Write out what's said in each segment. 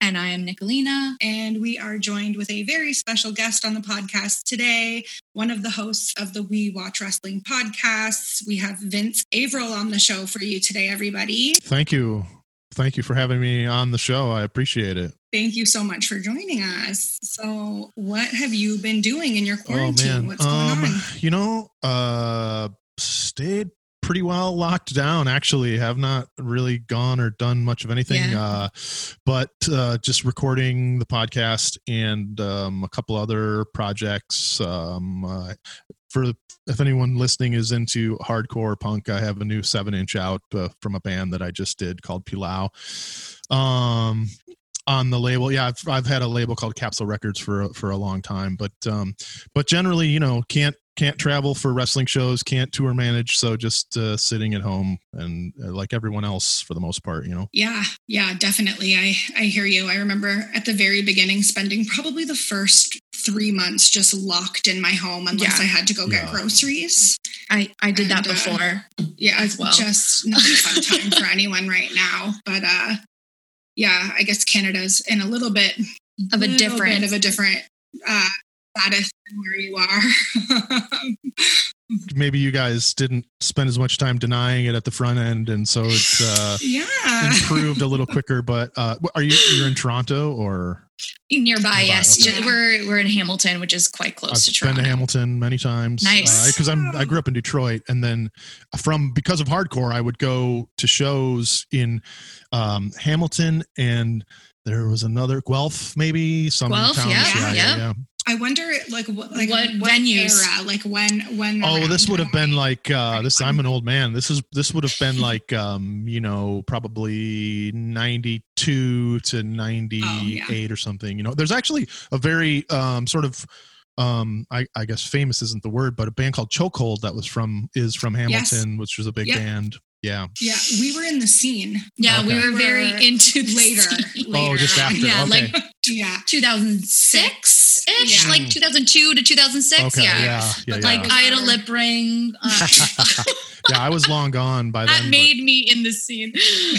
And I am Nicolina. And we are joined with a very special guest on the podcast today, one of the hosts of the We Watch Wrestling podcasts. We have Vince Averill on the show for you today, everybody. Thank you. Thank you for having me on the show. I appreciate it. Thank you so much for joining us. So, what have you been doing in your quarantine? Oh man, What's going um, on? you know, uh, stayed pretty well locked down. Actually, have not really gone or done much of anything. Yeah. Uh, but uh, just recording the podcast and um, a couple other projects. Um, uh, for if anyone listening is into hardcore punk, I have a new seven inch out uh, from a band that I just did called Pilau. Um, on the label, yeah, I've I've had a label called Capsule Records for a- for a long time, but um, but generally, you know, can't can't travel for wrestling shows, can't tour manage, so just uh, sitting at home and uh, like everyone else for the most part, you know. Yeah, yeah, definitely. I I hear you. I remember at the very beginning spending probably the first three months just locked in my home unless Yeah. I had to go get Yeah. groceries. I, I did that And, uh, before. Yeah, As well. Just not a fun time for anyone right now. But uh yeah, I guess Canada's in a little bit Of a different- bit of a different uh status where you are. Maybe you guys didn't spend as much time denying it at the front end, and so it's uh, yeah. improved a little quicker. But uh, are you you're in Toronto or? Nearby, Nearby, yes. okay. We're we're in Hamilton, which is quite close I've to been Toronto. to Hamilton many times. Nice. Because I'm I grew up in Detroit, and then from because of hardcore, I would go to shows in um, Hamilton, and there was another Guelph, maybe some Guelph, towns. yeah, yeah. I wonder like what like What venues? era, like when when Oh, this would have been like uh, this. I'm an old man. This is this would have been like um, you know probably 92 to 98 or something. You know, there's actually a very um, sort of um, I, I guess famous isn't the word, but a band called Chokehold that was from is from Yes. Hamilton, which was a big Yep. band. Yeah. Yeah, we were in the scene. yeah, we were very into the later. scene. Oh, just after. Yeah, okay. like Yeah. 2006 ish, Yeah. like 2002 to 2006. okay. yeah. Yeah. Yeah. But yeah. Like I had a lip ring. Uh, yeah. I was long gone by then. that but- made me in the scene.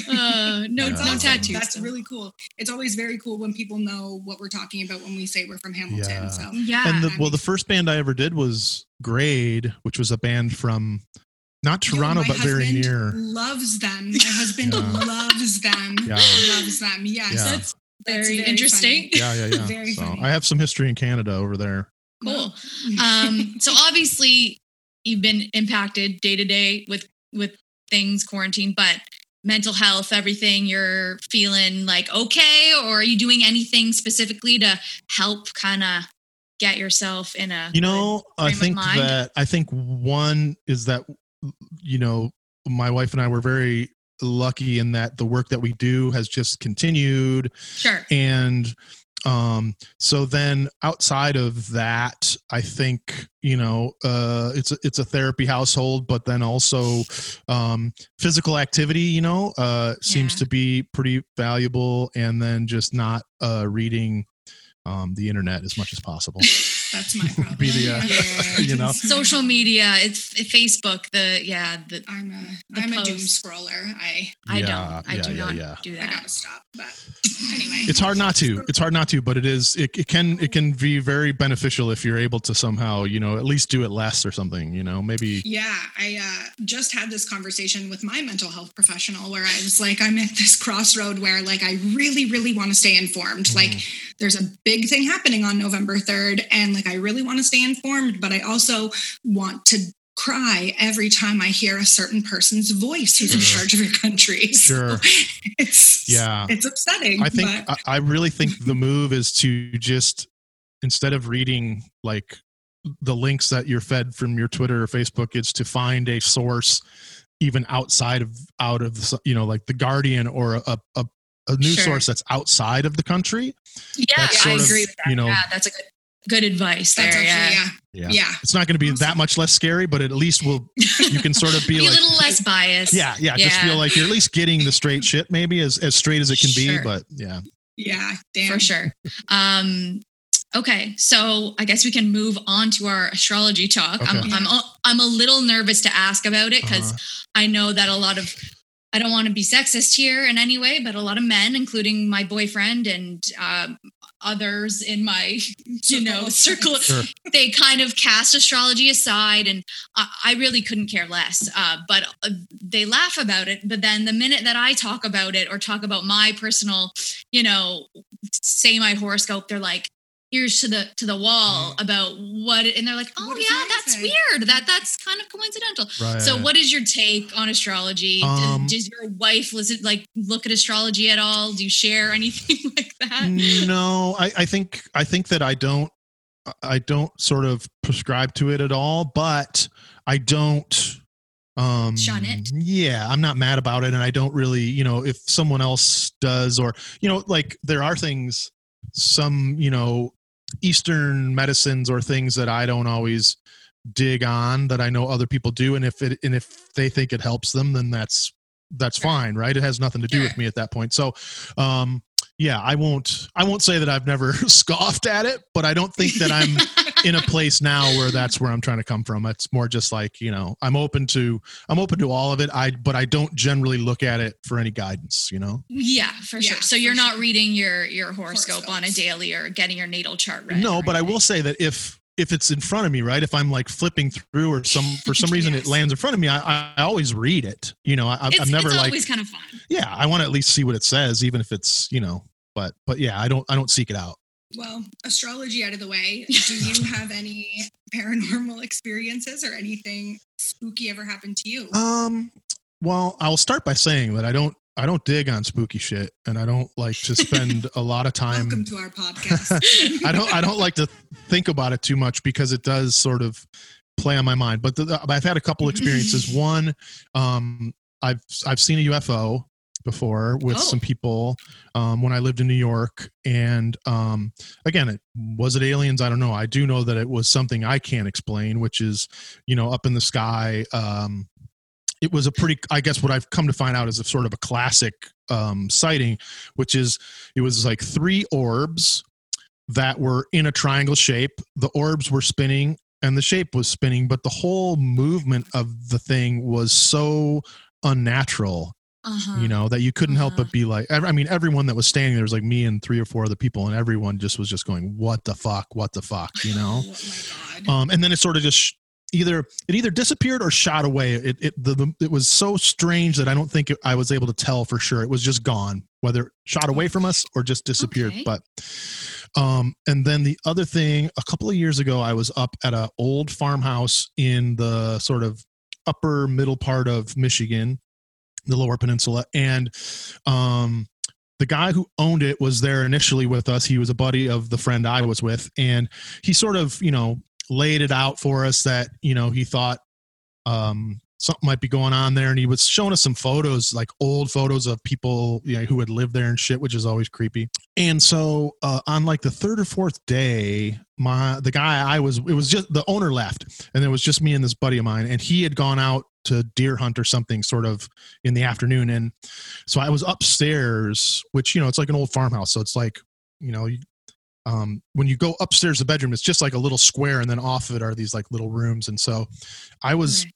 Uh, no, Yeah. No awesome. tattoos. That's though. really cool. It's always very cool when people know what we're talking about when we say we're from Hamilton. Yeah. So yeah. and the, that well, the first band I ever did was Grade, which was a band from not Yo, Toronto, my but very near. Loves them. My husband Yeah. loves them. Yeah. Loves them. Yes. Yeah. That's, that's very, interesting. Yeah, yeah, yeah. Very so funny. I have some history in Canada over there. Cool. Um, so obviously you've been impacted day to day with with things quarantine, but mental health, everything you're feeling like okay, or are you doing anything specifically to help kind of get yourself in a You know, I think that I think one is that you know my wife and I were very lucky in that the work that we do has just continued sure. and um so then outside of that i think you know uh it's a, it's a therapy household but then also um physical activity you know uh seems Yeah. to be pretty valuable and then just not uh reading um the internet as much as possible That's my problem. Be the, uh, Yeah. you know. Social media, it's Facebook. The yeah, the I'm a The I'm a doom scroller. I I don't. I yeah, do yeah, not yeah. do I that. gotta stop. But anyway, It's hard not to. It's hard not to, but it is. It, it can. It can be very beneficial if you're able to somehow, you know, at least do it less or something. You know, maybe. Yeah, I uh, just had this conversation with my mental health professional where I was like, I'm at this crossroad where, like, I really, really want to stay informed. Like, there's a big thing happening on November 3rd, and like, I really want to stay informed, but I also want to cry every time I hear a certain person's voice who's in mm. charge of your country. So Sure. it's Yeah. it's upsetting. I think. but I, really think the move is to just instead of reading like the links that you're fed from your Twitter or Facebook, it's to find a source even outside of out of the, you know like the Guardian or a a, a news Sure. source that's outside of the country. Yeah, That's I sort of, agree with that. you know- yeah, that's a good good advice that's there. actually, yeah. yeah. Yeah. Yeah. It's not going to be that much less scary, but at least will you can sort of be, Be like a little less biased. yeah, yeah, just feel like you're at least getting the straight shit maybe as as straight as it can Sure. be, but yeah. Yeah. Damn. for sure. Um, okay, so I guess we can move on to our astrology talk. I'm, I'm a- I'm a little nervous to ask about it because Uh-huh. I know that a lot of I don't want to be sexist here in any way, but a lot of men, including my boyfriend and um, others in my you know circle, Sure. they kind of cast astrology aside, and I, I really couldn't care less. Uh, but uh, they laugh about it. But then the minute that I talk about it or talk about my personal, you know, say my horoscope, they're like. Ears to the to the wall about what, and they're like, "Oh What yeah, that's say?" weird. That that's kind of coincidental." Right. So, what is your take on astrology? Does- Um, does, your wife listen, like, look at astrology at all? Do you share anything like that? no I, I think i think that i don't i don't sort of prescribe to it at all but i don't um Shun it? yeah i'm not mad about it and i don't really you know if someone else does or you know like there are things some you know eastern medicines or things that i don't always dig on that i know other people do and if it and if they think it helps them then that's that's Sure. fine right? It has nothing to do with me at that point. So um yeah i won't i won't say that i've never scoffed at it but i don't think that i'm in a place now where that's where i'm trying to come from it's more just like you know i'm open to i'm open to all of it i but i don't generally look at it for any guidance you know Yeah, for Yeah, sure. So for you're not sure. reading your your horoscope on a daily or getting your natal chart read. no or but i will say that if if it's in front of me right if i'm like flipping through or some for some reason Yes. it lands in front of me i, I always read it you know I, It's, i'm never it's like always kind of fun. yeah i want to at least see what it says even if it's you know but but yeah i don't i don't seek it out Well, astrology out of the way. Do you have any paranormal experiences or anything spooky ever happened to you? Um, well, I'll start by saying that I don't I don't dig on spooky shit, and I don't like to spend a lot of time. Welcome to our podcast. I don't I don't like to think about it too much because it does sort of play on my mind. But the, I've had a couple experiences. One, um, I've I've seen a UFO before with Oh. some people um, when I lived in New York, and um, again, it was it aliens? I don't know. I do know that it was something I can't explain, which is you know up in the sky. Um, it was a pretty i guess what i've come to find out is a sort of a classic um, sighting which is it was like three orbs that were in a triangle shape the orbs were spinning and the shape was spinning but the whole movement of the thing was so unnatural Uh-huh. you know that you couldn't help Uh-huh. but be like i mean everyone that was standing there was like me and three or four other people and everyone just was just going what the fuck what the fuck you know Oh um, and then it sort of just sh- either it either disappeared or shot away. It it the, the, it was so strange that I don't think it, I was able to tell for sure. It was just gone, whether shot away from us or just disappeared. Okay. But um, and then the other thing, a couple of years ago, I was up at a old farmhouse in the sort of upper middle part of Michigan, the Lower Peninsula, and um, the guy who owned it was there initially with us. He was a buddy of the friend I was with, and he sort of, you know, laid it out for us that you know he thought um, something might be going on there, and he was showing us some photos, like old photos of people you know, who had lived there and shit, which is always creepy. And so uh, on like the third or fourth day, my the guy I was, it was just the owner left, and it was just me and this buddy of mine, and he had gone out to deer hunt or something sort of in the afternoon and so i was upstairs which you know it's like an old farmhouse so it's like you know um, when you go upstairs the bedroom it's just like a little square and then off of it are these like little rooms and so i was.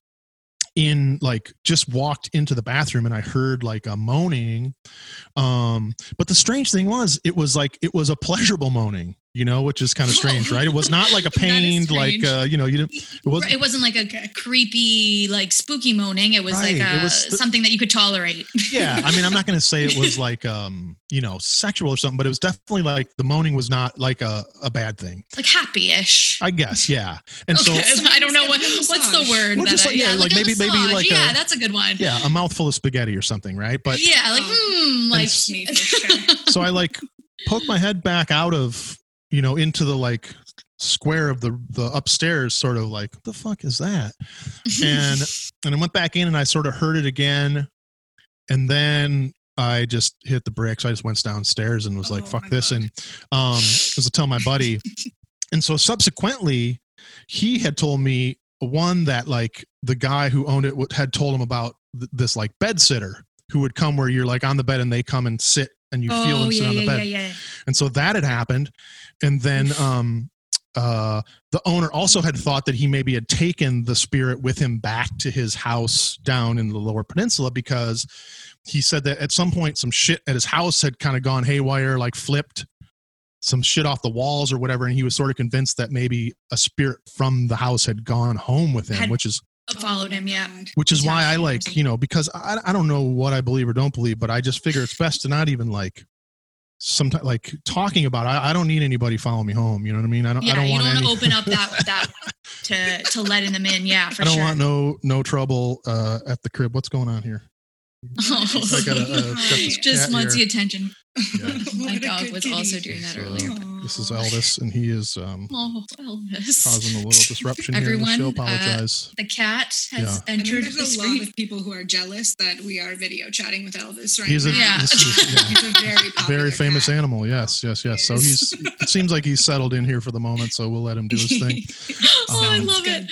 In like just walked into the bathroom and i heard like a moaning. Um but the strange thing was it was like it was a pleasurable moaning you know which is kind of strange right it was not like a That is pained like uh you know you didn't it wasn't it wasn't like a creepy, like spooky moaning. It was Right, like it was the- something that you could tolerate. yeah i mean i'm not going to say it was like um you know sexual or something but it was definitely like the moaning was not like a, a bad thing like happy-ish. i guess yeah and okay, so I don't know what what's the word. Well, that just I- like- yeah, like a maybe- maybe massage. like yeah, a- that's a good one. yeah a mouthful of spaghetti or something right but yeah, like hmm, like s- sure. so i like poke my head back out of you know into the like square of the the upstairs sort of like what the fuck is that? And and i went back in and i sort of heard it again. And then i just hit the brakes i just went downstairs and was like Oh fuck this. God. and um was to tell my buddy. And so subsequently he had told me one that like the guy who owned it would- had told him about th- this like bed sitter who would come where you're like on the bed and they come and sit and you feel oh them sit on the yeah, bed. yeah, yeah. And so that had happened. And then um uh the owner also had thought that he maybe had taken the spirit with him back to his house down in the lower peninsula because he said that at some point some shit at his house had kind of gone haywire like flipped some shit off the walls or whatever. And he was sort of convinced that maybe a spirit from the house had gone home with him Had- which is Followed him, yeah. Which is why I like, you know, because I, I don't know what I believe or don't believe, but I just figure it's best to not even like sometimes like talking about. I, I don't need anybody following me home. You know what I mean? I don't. Yeah, I don't you want don't any, want to open up that that to to letting them in. Yeah, for I don't sure. want no no trouble uh, at the crib. What's going on here? Oh. I gotta, uh, Just wants the attention. Yeah. My dog was kitty. also doing that So, earlier. This is Elvis, and he is um, Oh, Elvis. causing a little disruption here in the Everyone, show. uh, Apologize. The cat has Yeah. I think entered the there's a lot of people who are jealous that we are video chatting with Elvis right He's a, now. Yeah. this is- yeah. He's a very very famous cat. animal. Yes, yes, yes. So Yes. he's. It seems like he's settled in here for the moment, so we'll let him do his thing. oh, I Um, love it.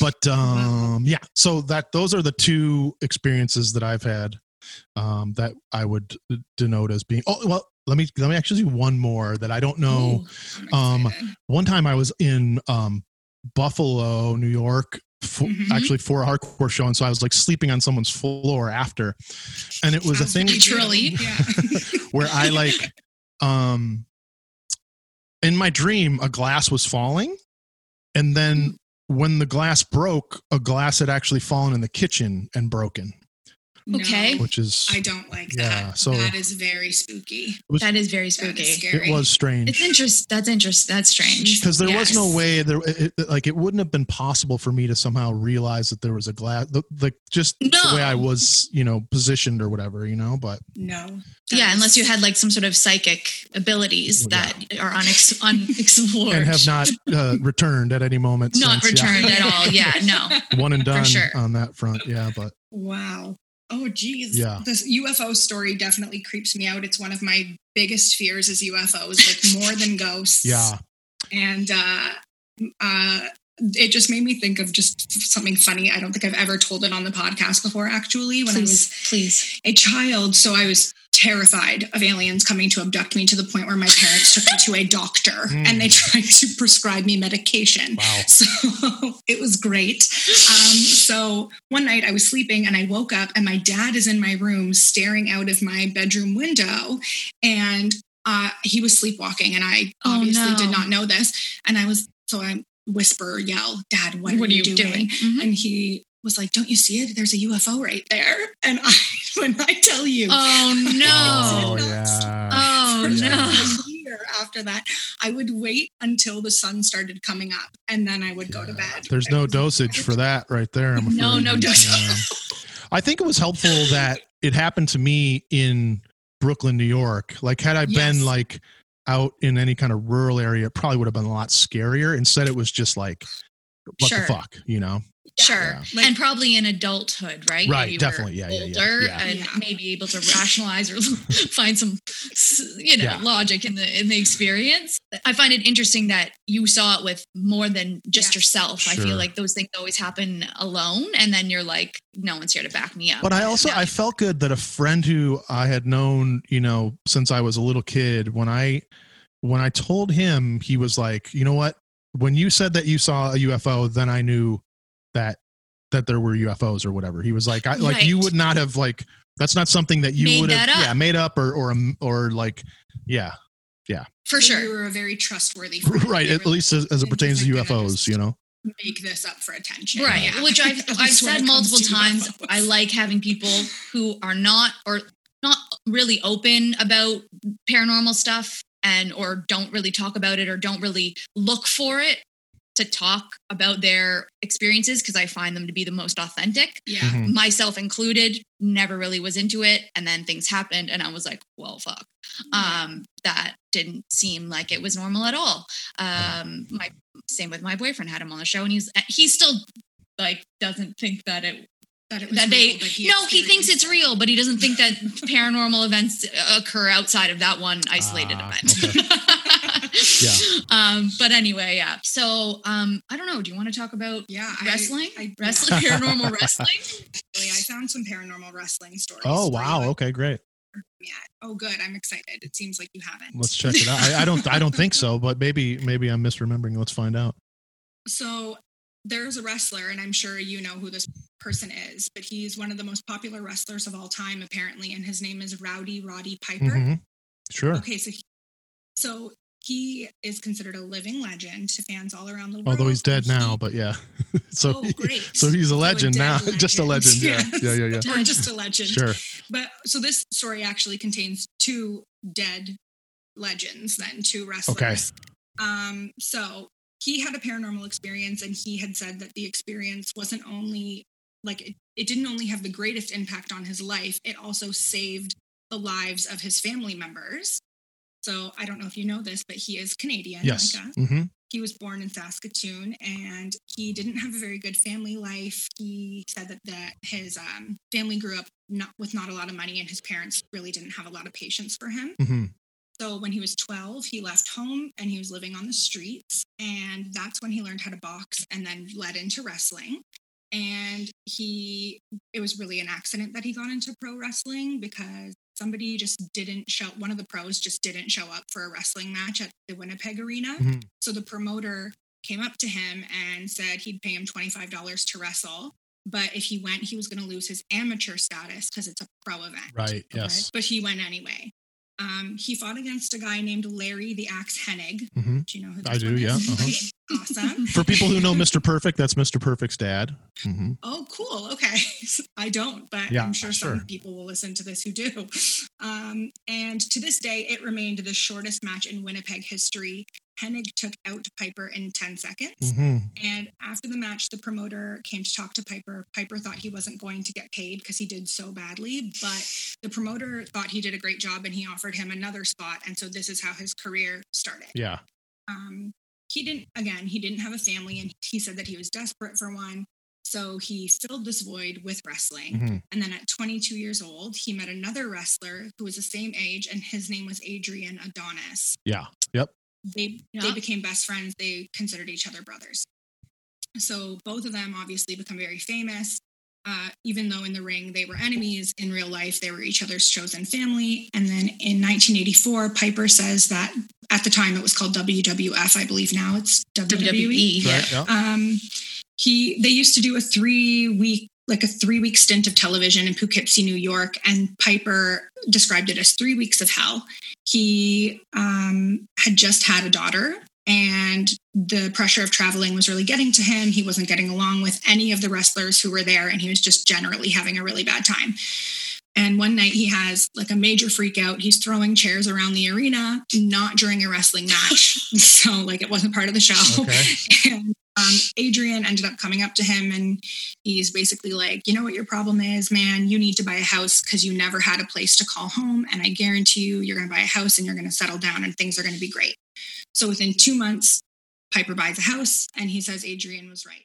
but um yeah so that those are the two experiences that i've had um that i would denote as being oh well let me let me actually do one more that i don't know. I'm Um, one time i was in um buffalo new york for, Mhm. actually for a hardcore show and so i was like sleeping on someone's floor after. And it was a thing Literally. where I like um in my dream a glass was falling and then when the glass broke a glass had actually fallen in the kitchen and broken Okay. No, which is I don't like Yeah, that. so- that is very spooky. was, That is very spooky. is scary. it was strange It's interesting. That's interesting. That's strange. because there was no way there it, it- like it wouldn't have been possible for me to somehow realize that there was a glass the, the just the way i was you know positioned or whatever you know but No. Yeah, That unless you had like some sort of psychic abilities Well, that are unex- unexplored. and have not uh, returned at any moment not since, yeah. returned at all. Yeah, no. one and done sure. on that front yeah but Wow. Oh, geez. Yeah. This UFO story definitely creeps me out. It's one of my biggest fears is UFOs, like more than ghosts. yeah And uh, uh, it just made me think of just something funny. I don't think I've ever told it on the podcast before, actually, when I was Please, please. a child. So I was terrified of aliens coming to abduct me to the point where my parents took me to a doctor Mm. and they tried to prescribe me medication. wow So it was great. Um, so one night I was sleeping and I woke up and my dad is in my room staring out of my bedroom window and uh, he was sleepwalking and I Oh, obviously no. did not know this. And I was, so I whisper, yell, Dad, what, are, you doing? Mhm. And he was like, Don't you see it? There's a UFO right there. And I, when I tell you, Oh Oh, oh no. yeah. Oh no. a year after that, I would wait until the sun started coming up and then I would go to bed. There's no dosage for that right there. I'm No, afraid. no dosage. I think it was helpful that it happened to me in Brooklyn, New York. Like, had I Yes. been like out in any kind of rural area, it probably would have been a lot scarier. Instead, it was just like, what Sure. the fuck, you know? Sure. Like- and probably in adulthood, right? Right, You definitely. Yeah, yeah, yeah, yeah. and Yeah. maybe able to rationalize or find some, you know, Yeah. logic in the in the experience. I find it interesting that you saw it with more than just Yes. yourself. I feel like those things always happen alone, and then you're like, no one's here to back me up. But I also Now I felt good that a friend who I had known, you know, since I was a little kid, when I when I told him, he was like, "You know what? When you said that you saw a UFO, then I knew that that there were UFOs or whatever." He was like, I, "Like you would not have like that's not something that you Made would have up. yeah made up or or or like yeah yeah For So sure. You were a very trustworthy friend. right at least as, as it pertains to UFOs, you know." Make this up for attention. Right. Yeah. Which I've I've said multiple times. UFOs. I like having people who are not or not really open about paranormal stuff and or don't really talk about it or don't really look for it to talk about their experiences because I find them to be the most authentic. Yeah. Mhm. Myself included, never really was into it. And then things happened and I was like, well, fuck. Um, that didn't seem like it was normal at all. Um, my same with my boyfriend had him on the show and he's he still like doesn't think that it That it was that real, they he no he thinks it's real but he doesn't think that paranormal events occur outside of that one isolated Ah, event Yeah. um but anyway yeah so um i don't know do you want to talk about Yeah. Wrestling I, yeah. wrestling paranormal wrestling Really, I found some paranormal wrestling stories. Oh wow, okay, great. Yeah. Oh, good. I'm excited. It seems like you haven't. Let's check it out. I, I don't I don't think so, but maybe maybe I'm misremembering. Let's find out. So there's a wrestler, and I'm sure you know who this person is, but he's one of the most popular wrestlers of all time, apparently, and his name is Rowdy Roddy Piper. Mm-hmm. Sure. Okay, so he, so he is considered a living legend to fans all around the world. Although he's dead now, but yeah. so Oh, great. so he's a So a legend now. Just a legend. Yeah. Yes. Yeah, yeah, yeah. Or just a legend. Sure. But so this story actually contains two dead legends, then two wrestlers. Okay. Um, so he had a paranormal experience, and he had said that the experience wasn't only like it, it didn't only have the greatest impact on his life, it also saved the lives of his family members. So I don't know if you know this, but he is Canadian. Yes. Like us. hmm He was born in Saskatoon and he didn't have a very good family life. He said that, that his um, family grew up not with not a lot of money and his parents really didn't have a lot of patience for him. hmm So when he was 12, he left home and he was living on the streets. And that's when he learned how to box and then led into wrestling. And he, it was really an accident that he got into pro wrestling because somebody just didn't show, one of the pros just didn't show up for a wrestling match at the Winnipeg Arena. Mhm. So the promoter came up to him and said he'd pay him $25 to wrestle. But if he went, he was going to lose his amateur status because it's a pro event. Right. Yes. But he went anyway. Um, he fought against a guy named Larry the Axe Hennig. hmm Do you know who I do, yeah, uh-huh. Awesome. For people who know Mr. Perfect, that's Mr. Perfect's dad. hmm Oh, cool. Okay. I don't, but Yeah, I'm sure sure. some people will listen to this who do. Um, and to this day, it remained the shortest match in Winnipeg history. Hennig took out Piper in 10 seconds. hmm And after the match, the promoter came to talk to Piper. Piper thought he wasn't going to get paid because he did so badly, but the promoter thought he did a great job and he offered him another spot. And so this is how his career started. Yeah. Um, he didn't, again, he didn't have a family and he said that he was desperate for one. So he filled this void with wrestling. Mhm. And then at 22 years old, he met another wrestler who was the same age and his name was Adrian Adonis Yeah. Yep. they Yeah. they became best friends they considered each other brothers so both of them obviously become very famous uh, even though in the ring they were enemies in real life they were each other's chosen family and then in 1984 piper says that at the time it was called wwf i believe now it's wwe, wwe Right. Yeah. um, he they used to do a three week like a three week stint of television in Poughkeepsie, New York, and Piper described it as three weeks of hell. He um, had just had a daughter, and the pressure of traveling was really getting to him. He wasn't getting along with any of the wrestlers who were there, and he was just generally having a really bad time. And one night he has like a major freak out. He's throwing chairs around the arena, not during a wrestling match. so, like, it wasn't part of the show. Okay. And um, Adrian ended up coming up to him and he's basically like, you know what your problem is, man? You need to buy a house because you never had a place to call home. And I guarantee you, you're going to buy a house and you're going to settle down and things are going to be great. So within two months, Piper buys a house and he says Adrian was right.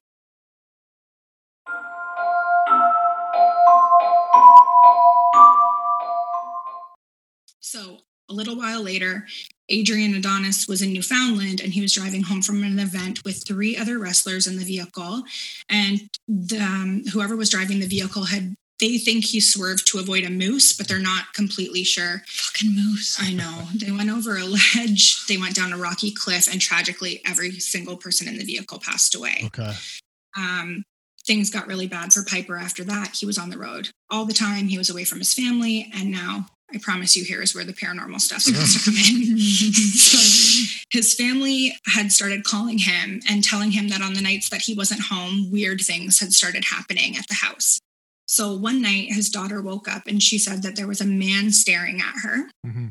So a little while later, Adrian Adonis was in Newfoundland and he was driving home from an event with three other wrestlers in the vehicle. And the, um, whoever was driving the vehicle had, they think he swerved to avoid a moose, but they're not completely sure. Fucking moose. I know. They went over a ledge, they went down a rocky cliff, and tragically, every single person in the vehicle passed away. Okay. Um, things got really bad for Piper after that. He was on the road all the time. He was away from his family. And now I promise you, here is where the paranormal stuff's supposed to come in. so his family had started calling him and telling him that on the nights that he wasn't home, weird things had started happening at the house. So one night, his daughter woke up and she said that there was a man staring at her. Mm-hmm.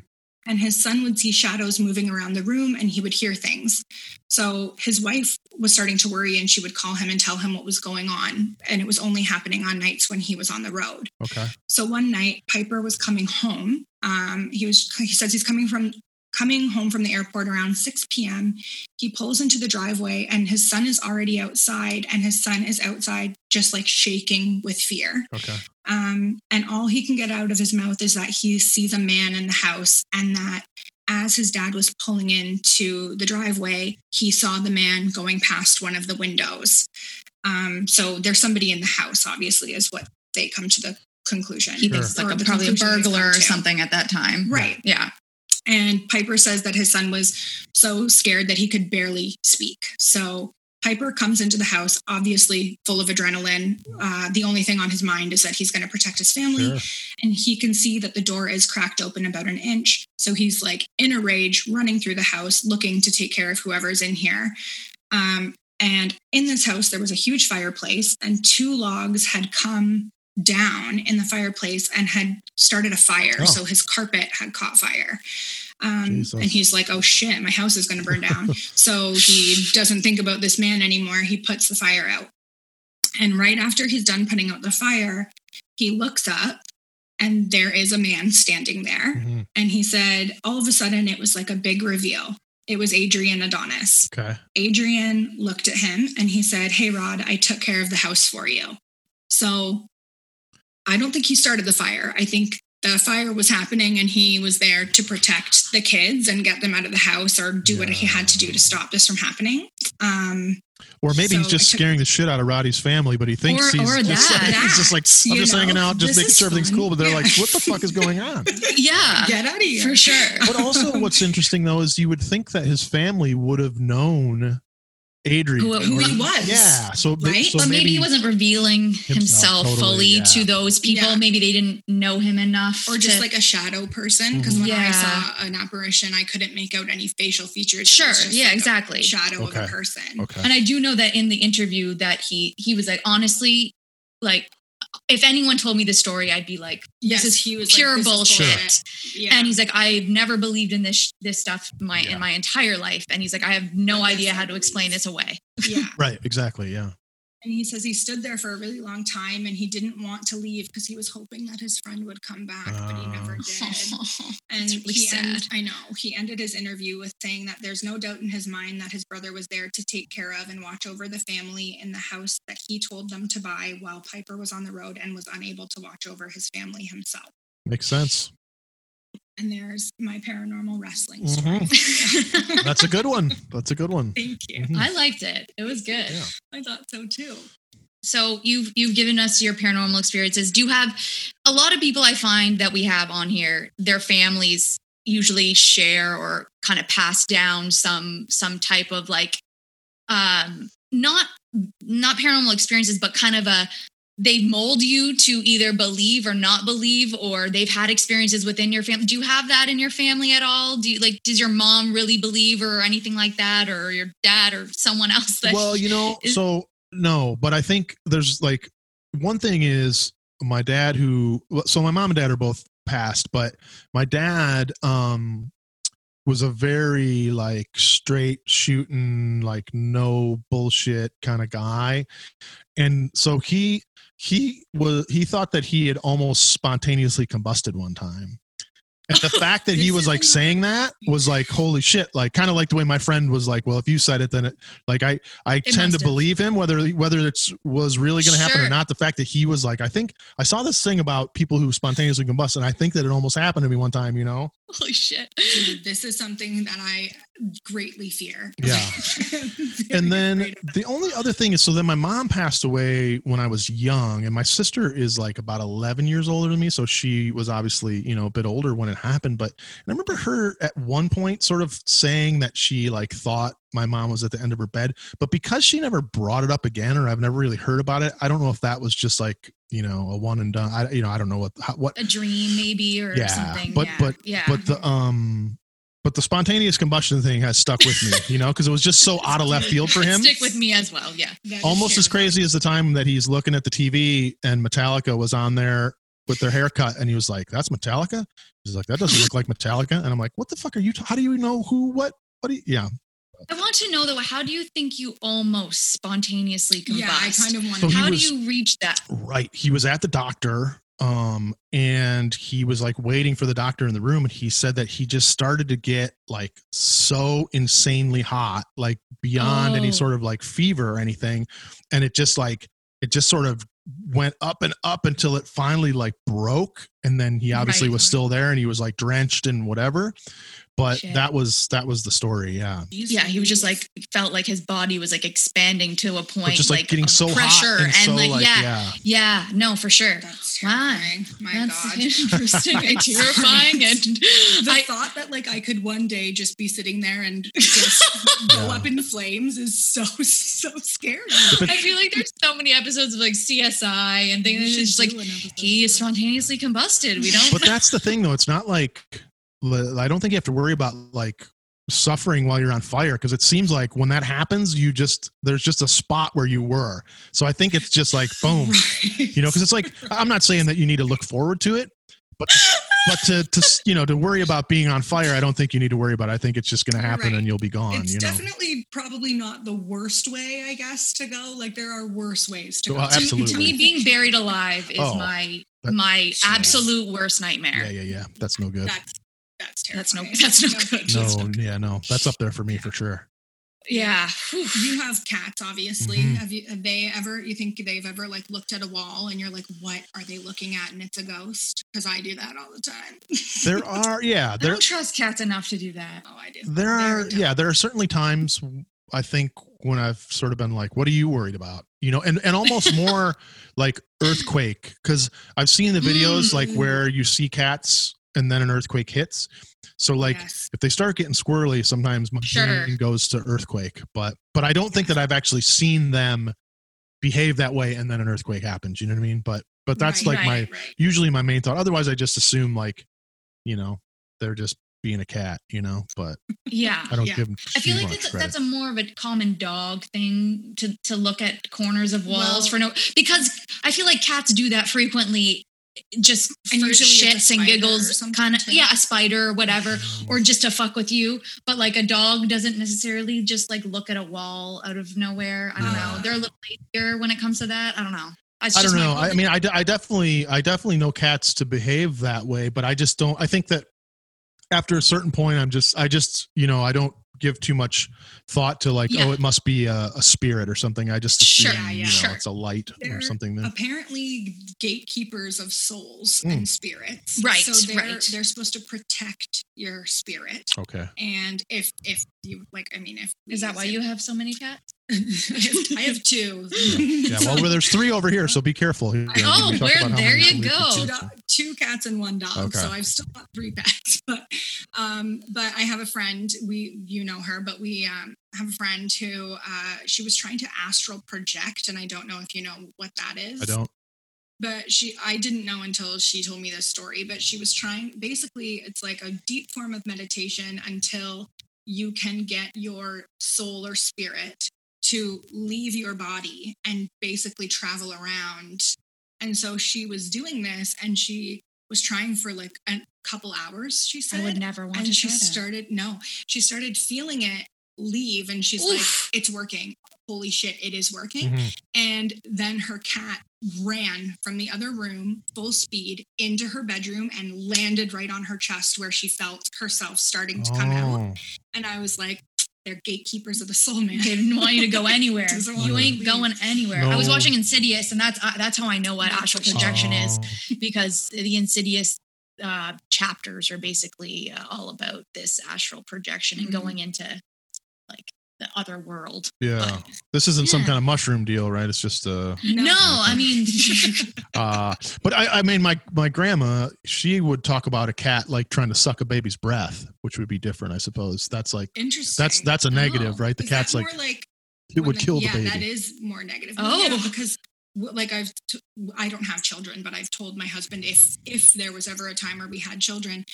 And his son would see shadows moving around the room and he would hear things. So his wife was starting to worry and she would call him and tell him what was going on. And it was only happening on nights when he was on the road. Okay. So one night, Piper was coming home. Um, he was he says he's coming from coming home from the airport around 6 p.m. He pulls into the driveway and his son is already outside, and his son is outside just like shaking with fear. Okay. Um, and all he can get out of his mouth is that he sees a man in the house and that as his dad was pulling into the driveway, he saw the man going past one of the windows. Um, so there's somebody in the house, obviously, is what they come to the conclusion. He thinks Or like a, probably a burglar or something at that time. Right. Yeah. And Piper says that his son was so scared that he could barely speak. So Piper comes into the house, obviously full of adrenaline. Uh, the only thing on his mind is that he's going to protect his family. Sure. And he can see that the door is cracked open about an inch. So he's like in a rage, running through the house, looking to take care of whoever's in here. Um, and in this house, there was a huge fireplace, and two logs had come down in the fireplace and had started a fire. Oh. So his carpet had caught fire. Um, and he's like, oh shit, my house is going to burn down. so he doesn't think about this man anymore. He puts the fire out. And right after he's done putting out the fire, he looks up and there is a man standing there. Mhm. And he said, all of a sudden, it was like a big reveal. It was Adrian Adonis. Okay. Adrian looked at him and he said, Hey, Rod, I took care of the house for you. So I don't think he started the fire. I think the fire was happening and he was there to protect the kids and get them out of the house or do what he had to do to stop this from happening. Um, Or maybe he's just took- scaring the shit out of Roddy's family, but he thinks Or- he's or just that. like, he's just like I'm You just hanging out, just making sure everything's fun. cool. But they're like, what the fuck is going on? Yeah. get out of here. For sure. But also, what's interesting though is you would think that his family would have known Adrian, Who- who he was. Yeah, so, Right? so but maybe, he wasn't revealing Himself, himself, totally, fully yeah. to those people. Yeah. Maybe they didn't know him enough. or just to- like a shadow person. Because mm-hmm. when I saw an apparition, I couldn't make out any facial features. Sure. Yeah, like a exactly. shadow of a person. Okay. And I do know that in the interview that he he was like, honestly, like if anyone told me this story, I'd be like, Yes, this is he was like, pure "This is bullshit. bullshit." Yeah. And he's like, I've never believed in this this stuff my Yeah. in my entire life. And he's like, I have no idea how to explain this away. yeah. right, exactly, yeah. And he says he stood there for a really long time and he didn't want to leave because he was hoping that his friend would come back, but he never Uh. did. And really he end- I know. He ended his interview with saying that there's no doubt in his mind that his brother was there to take care of and watch over the family in the house that he told them to buy while Piper was on the road and was unable to watch over his family himself. Makes sense. And there's my paranormal wrestling Mhm. That's a good one. That's a good one. Thank you. Mhm. I liked it. It was good. Yeah. I thought so too. So you've you've given us your paranormal experiences. Do you have a lot of people I find that we have on here, their families usually share or kind of pass down some some type of like um not not paranormal experiences, but kind of a they mold you to either believe or not believe, or they've had experiences within your family. Do you have that in your family at all? Do you like does your mom really believe or anything like that, or your dad or someone else that Well, you know, is- so no, but I think there's like one thing is my dad who so my mom and dad are both passed, but my dad um was a very like straight shooting, like no bullshit kind of guy. And so he he was he thought that he had almost spontaneously combusted one time. And the fact that he was like saying that was like holy shit like kind of like the way my friend was like well if you said it then it like i i It tend to have. believe him whether whether it's was really going to happen or not the fact that he was like i think i saw this thing about people who spontaneously combust and i think that it almost happened to me one time you know Holy shit. This is something that I greatly fear. Yeah. and then the only other thing is so then my mom passed away when i was young and my sister is like about 11 years older than me so she was obviously you know a bit older when it happened but and i remember her at one point sort of saying that she like thought my mom was at the end of her bed but because she never brought it up again or i've never really heard about it i don't know if that was just like you know a one and done i you know i don't know what how, what A dream maybe or yeah something. but yeah. but yeah. but the um but the spontaneous combustion thing has stuck with me you know because it was just so out of left field for him Stick with me as well. Yeah. almost as crazy as the time that he's looking at the TV and Metallica was on there with their haircut, and he was like, "That's Metallica." He's like, "That doesn't look like Metallica," and I'm like, "What the fuck are you? T- how do you know who? What? What? Do you, yeah." I want to know though, how do you think you almost spontaneously combust? Yeah, I kind of want So How was- do you reach that? Right. He was at the doctor, um, and he was like waiting for the doctor in the room, and he said that he just started to get like so insanely hot, like beyond any Oh. sort of like fever or anything, and it just like it just sort of went up and up until it finally like broke and then he obviously Right. was still there and he was like drenched and whatever but Shit. that was that was the story yeah Yeah, he was just like felt like his body was like expanding to a point, just, like, getting of so hot pressure and so, like, like, yeah, yeah. yeah, no, for sure. That's Wow. terrifying. My That's God. interesting and terrifying, and the I- thought that like I could one day just be sitting there and just go Yeah. up in flames is so so scary. I feel like there's so many episodes of like CSI and things. We It's should just like do an episode he is spontaneously combusted. We don't. but that's the thing though it's not like i don't think you have to worry about like suffering while you're on fire because it seems like when that happens you just there's just a spot where you were so i think it's just like boom you know because it's like i'm not saying that you need to look forward to it but but to to you know to worry about being on fire i don't think you need to worry about it. i think it's just going to happen Right. and you'll be gone It's you know definitely probably not the worst way, I guess, to go. Like there are worse ways to Well, go. to, absolutely. to me, being buried alive is Oh, my my absolute worst nightmare. yeah yeah yeah that's no good That's that's That's no. That's no good. no yeah no that's up there for me for sure Yeah. Whew. You have cats, obviously. Mhm. Have you? Have they ever? You think they've ever like looked at a wall and you're like, "What are they looking at?" And it's a ghost. Because I do that all the time. there are yeah I there don't trust cats enough to do that. oh, I do. there are yeah there are certainly times i think when i've sort of been like what are you worried about you know and and almost more like earthquake because i've seen the videos like Mm. where you see cats and then an earthquake hits so like Yes. if they start getting squirrely sometimes my Sure. brain goes to earthquake but but i don't think that i've actually seen them behave that way and then an earthquake happens you know what i mean but but that's Right, like my right, right. usually my main thought otherwise i just assume like you know they're just being a cat you know but Yeah. I don't Yeah. give them. I feel like that's, credit. that's a more of a common dog thing to to look at corners of walls Well- for no because I feel like cats do that frequently just And for usually shits and spider or giggles kind of yeah a spider or whatever Mm. or just to fuck with you. But like a dog doesn't necessarily just like look at a wall out of nowhere. I don't know. They're a little lazier when it comes to that. I don't know. It's I don't know. I mean, I, I definitely, I definitely know cats to behave that way, but I just don't. I think that after a certain point, I'm just, I just, you know, I don't give too much thought to like, Yeah. oh, it must be a, a spirit or something. I just assume, Sure, yeah, you know, sure. it's a light They're or something. That, apparently gatekeepers of souls Mm. and spirits. Right, So they're right. they're supposed to protect your spirit. okay. And if if you like, I mean, if is that why you have so many cats I have, I have two. Yeah. Well, there's three over here, so be careful. You know, Oh, we where- there you go. two, do- two cats and one dog. Okay. So I've still got three pets. But um, but I have a friend. We you know her, but we um have a friend who uh she was trying to astral project, and I don't know if you know what that is. I don't. But she i didn't know until she told me this story but she was trying basically it's like a deep form of meditation until you can get your soul or spirit to leave your body and basically travel around and so she was doing this and she was trying for like a couple hours. She said, I would never want and to she started no, she started feeling it leave, and she's like, "It's working." Holy shit, it is working. Mhm. And then her cat ran from the other room full speed into her bedroom and landed right on her chest where she felt herself starting to come out. Oh. And I was like, they're gatekeepers of the soul, man. They didn't want you to go anywhere. You you ain't leave. going anywhere. I was watching Insidious, and that's uh, that's how I know what astral projection is Oh. because the Insidious uh, chapters are basically uh, all about this astral projection and Mhm. going into like the other world. Yeah. This isn't some kind of mushroom deal, right? It's just uh No, I mean, uh but I, I mean my my grandma, she would talk about a cat like trying to suck a baby's breath, which would be different, I suppose. That's like Interesting. that's that's a negative, Oh. right? The Is cat's like more like it would more kill ne- the yeah, baby. that is more negative. Oh. yeah, because like I've t- I don't have children, but I've told my husband if if there was ever a time where we had children,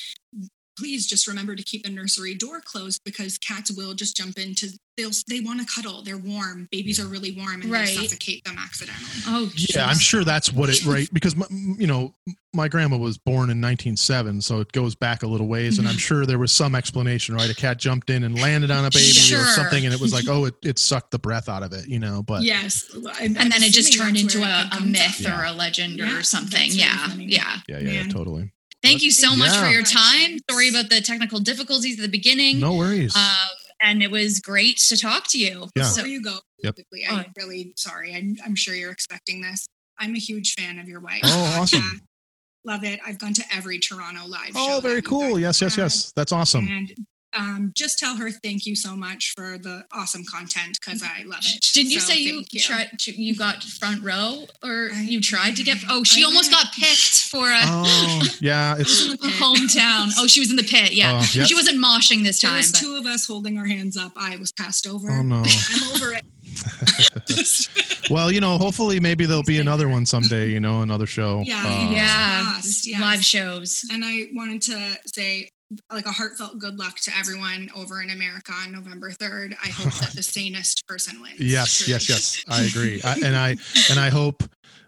please just remember to keep the nursery door closed because cats will just jump into they'll they want to cuddle. They're warm. Babies are really warm and Right. they suffocate them accidentally. oh, yeah, I'm sure that's what it right because my, you know my grandma was born in 1907, so it goes back a little ways, and I'm mm-hmm. sure there was some explanation, right? A cat jumped in and landed on a baby Sure. or something, and it was like, oh, it, it sucked the breath out of it, you know. But yes, I'm- and I'm then it just turned into a, a myth from. or a legend Yeah, or something. that's really Yeah, yeah. yeah, yeah, yeah, totally. Thank you so much for your time. Sorry about the technical difficulties at the beginning. No worries. Um, and it was great to talk to you. Yeah. Before So, you go, Yep. quickly, I'm really sorry. I'm, I'm sure you're expecting this. I'm a huge fan of your wife. Oh, awesome. Yeah. Love it. I've gone to every Toronto live show. Oh, very cool. guys Yes, yes, yes. That's awesome. And um, just tell her thank you so much for the awesome content because I love it. didn't you So say you, thank tried? You got front row, or I- you tried to get? Oh, she I almost went. got picked for a. Oh, yeah. It's a hometown. Oh, she was in the pit. Yeah, Oh, yeah. she wasn't moshing this There time. was But two of us holding our hands up. I was passed over. oh no. I'm over it. well, you know, hopefully, maybe there'll be another one someday. You know, another show. Yeah, Uh, yeah, Yes, yes. live shows. And I wanted to say like a heartfelt good luck to everyone over in America on November 3rd. I hope that the sanest person wins. Yes, Truly. yes, yes. I agree, I, and I and I hope,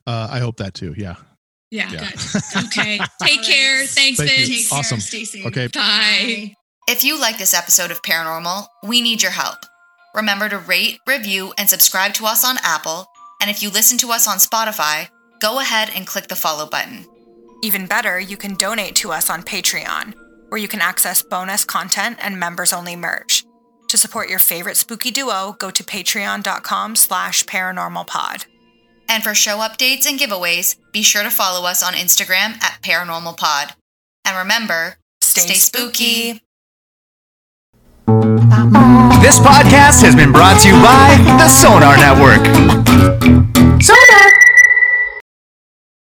uh, I hope that too. Yeah. Yeah. Yeah. Good. Okay. Take care. Thanks, Thank you. Vince. Take care. Awesome. Stay safe. Okay. Bye. If you like this episode of Paranormal, we need your help. Remember to rate, review, and subscribe to us on Apple. And if you listen to us on Spotify, go ahead and click the follow button. Even better, you can donate to us on Patreon, where you can access bonus content and members-only merch. To support your favorite spooky duo, go to patreon.com slash paranormalpod. And for show updates and giveaways, be sure to follow us on Instagram at Paranormal Pod. And remember, Stay, stay spooky. This podcast has been brought to you by the Sonar Network. Sonar!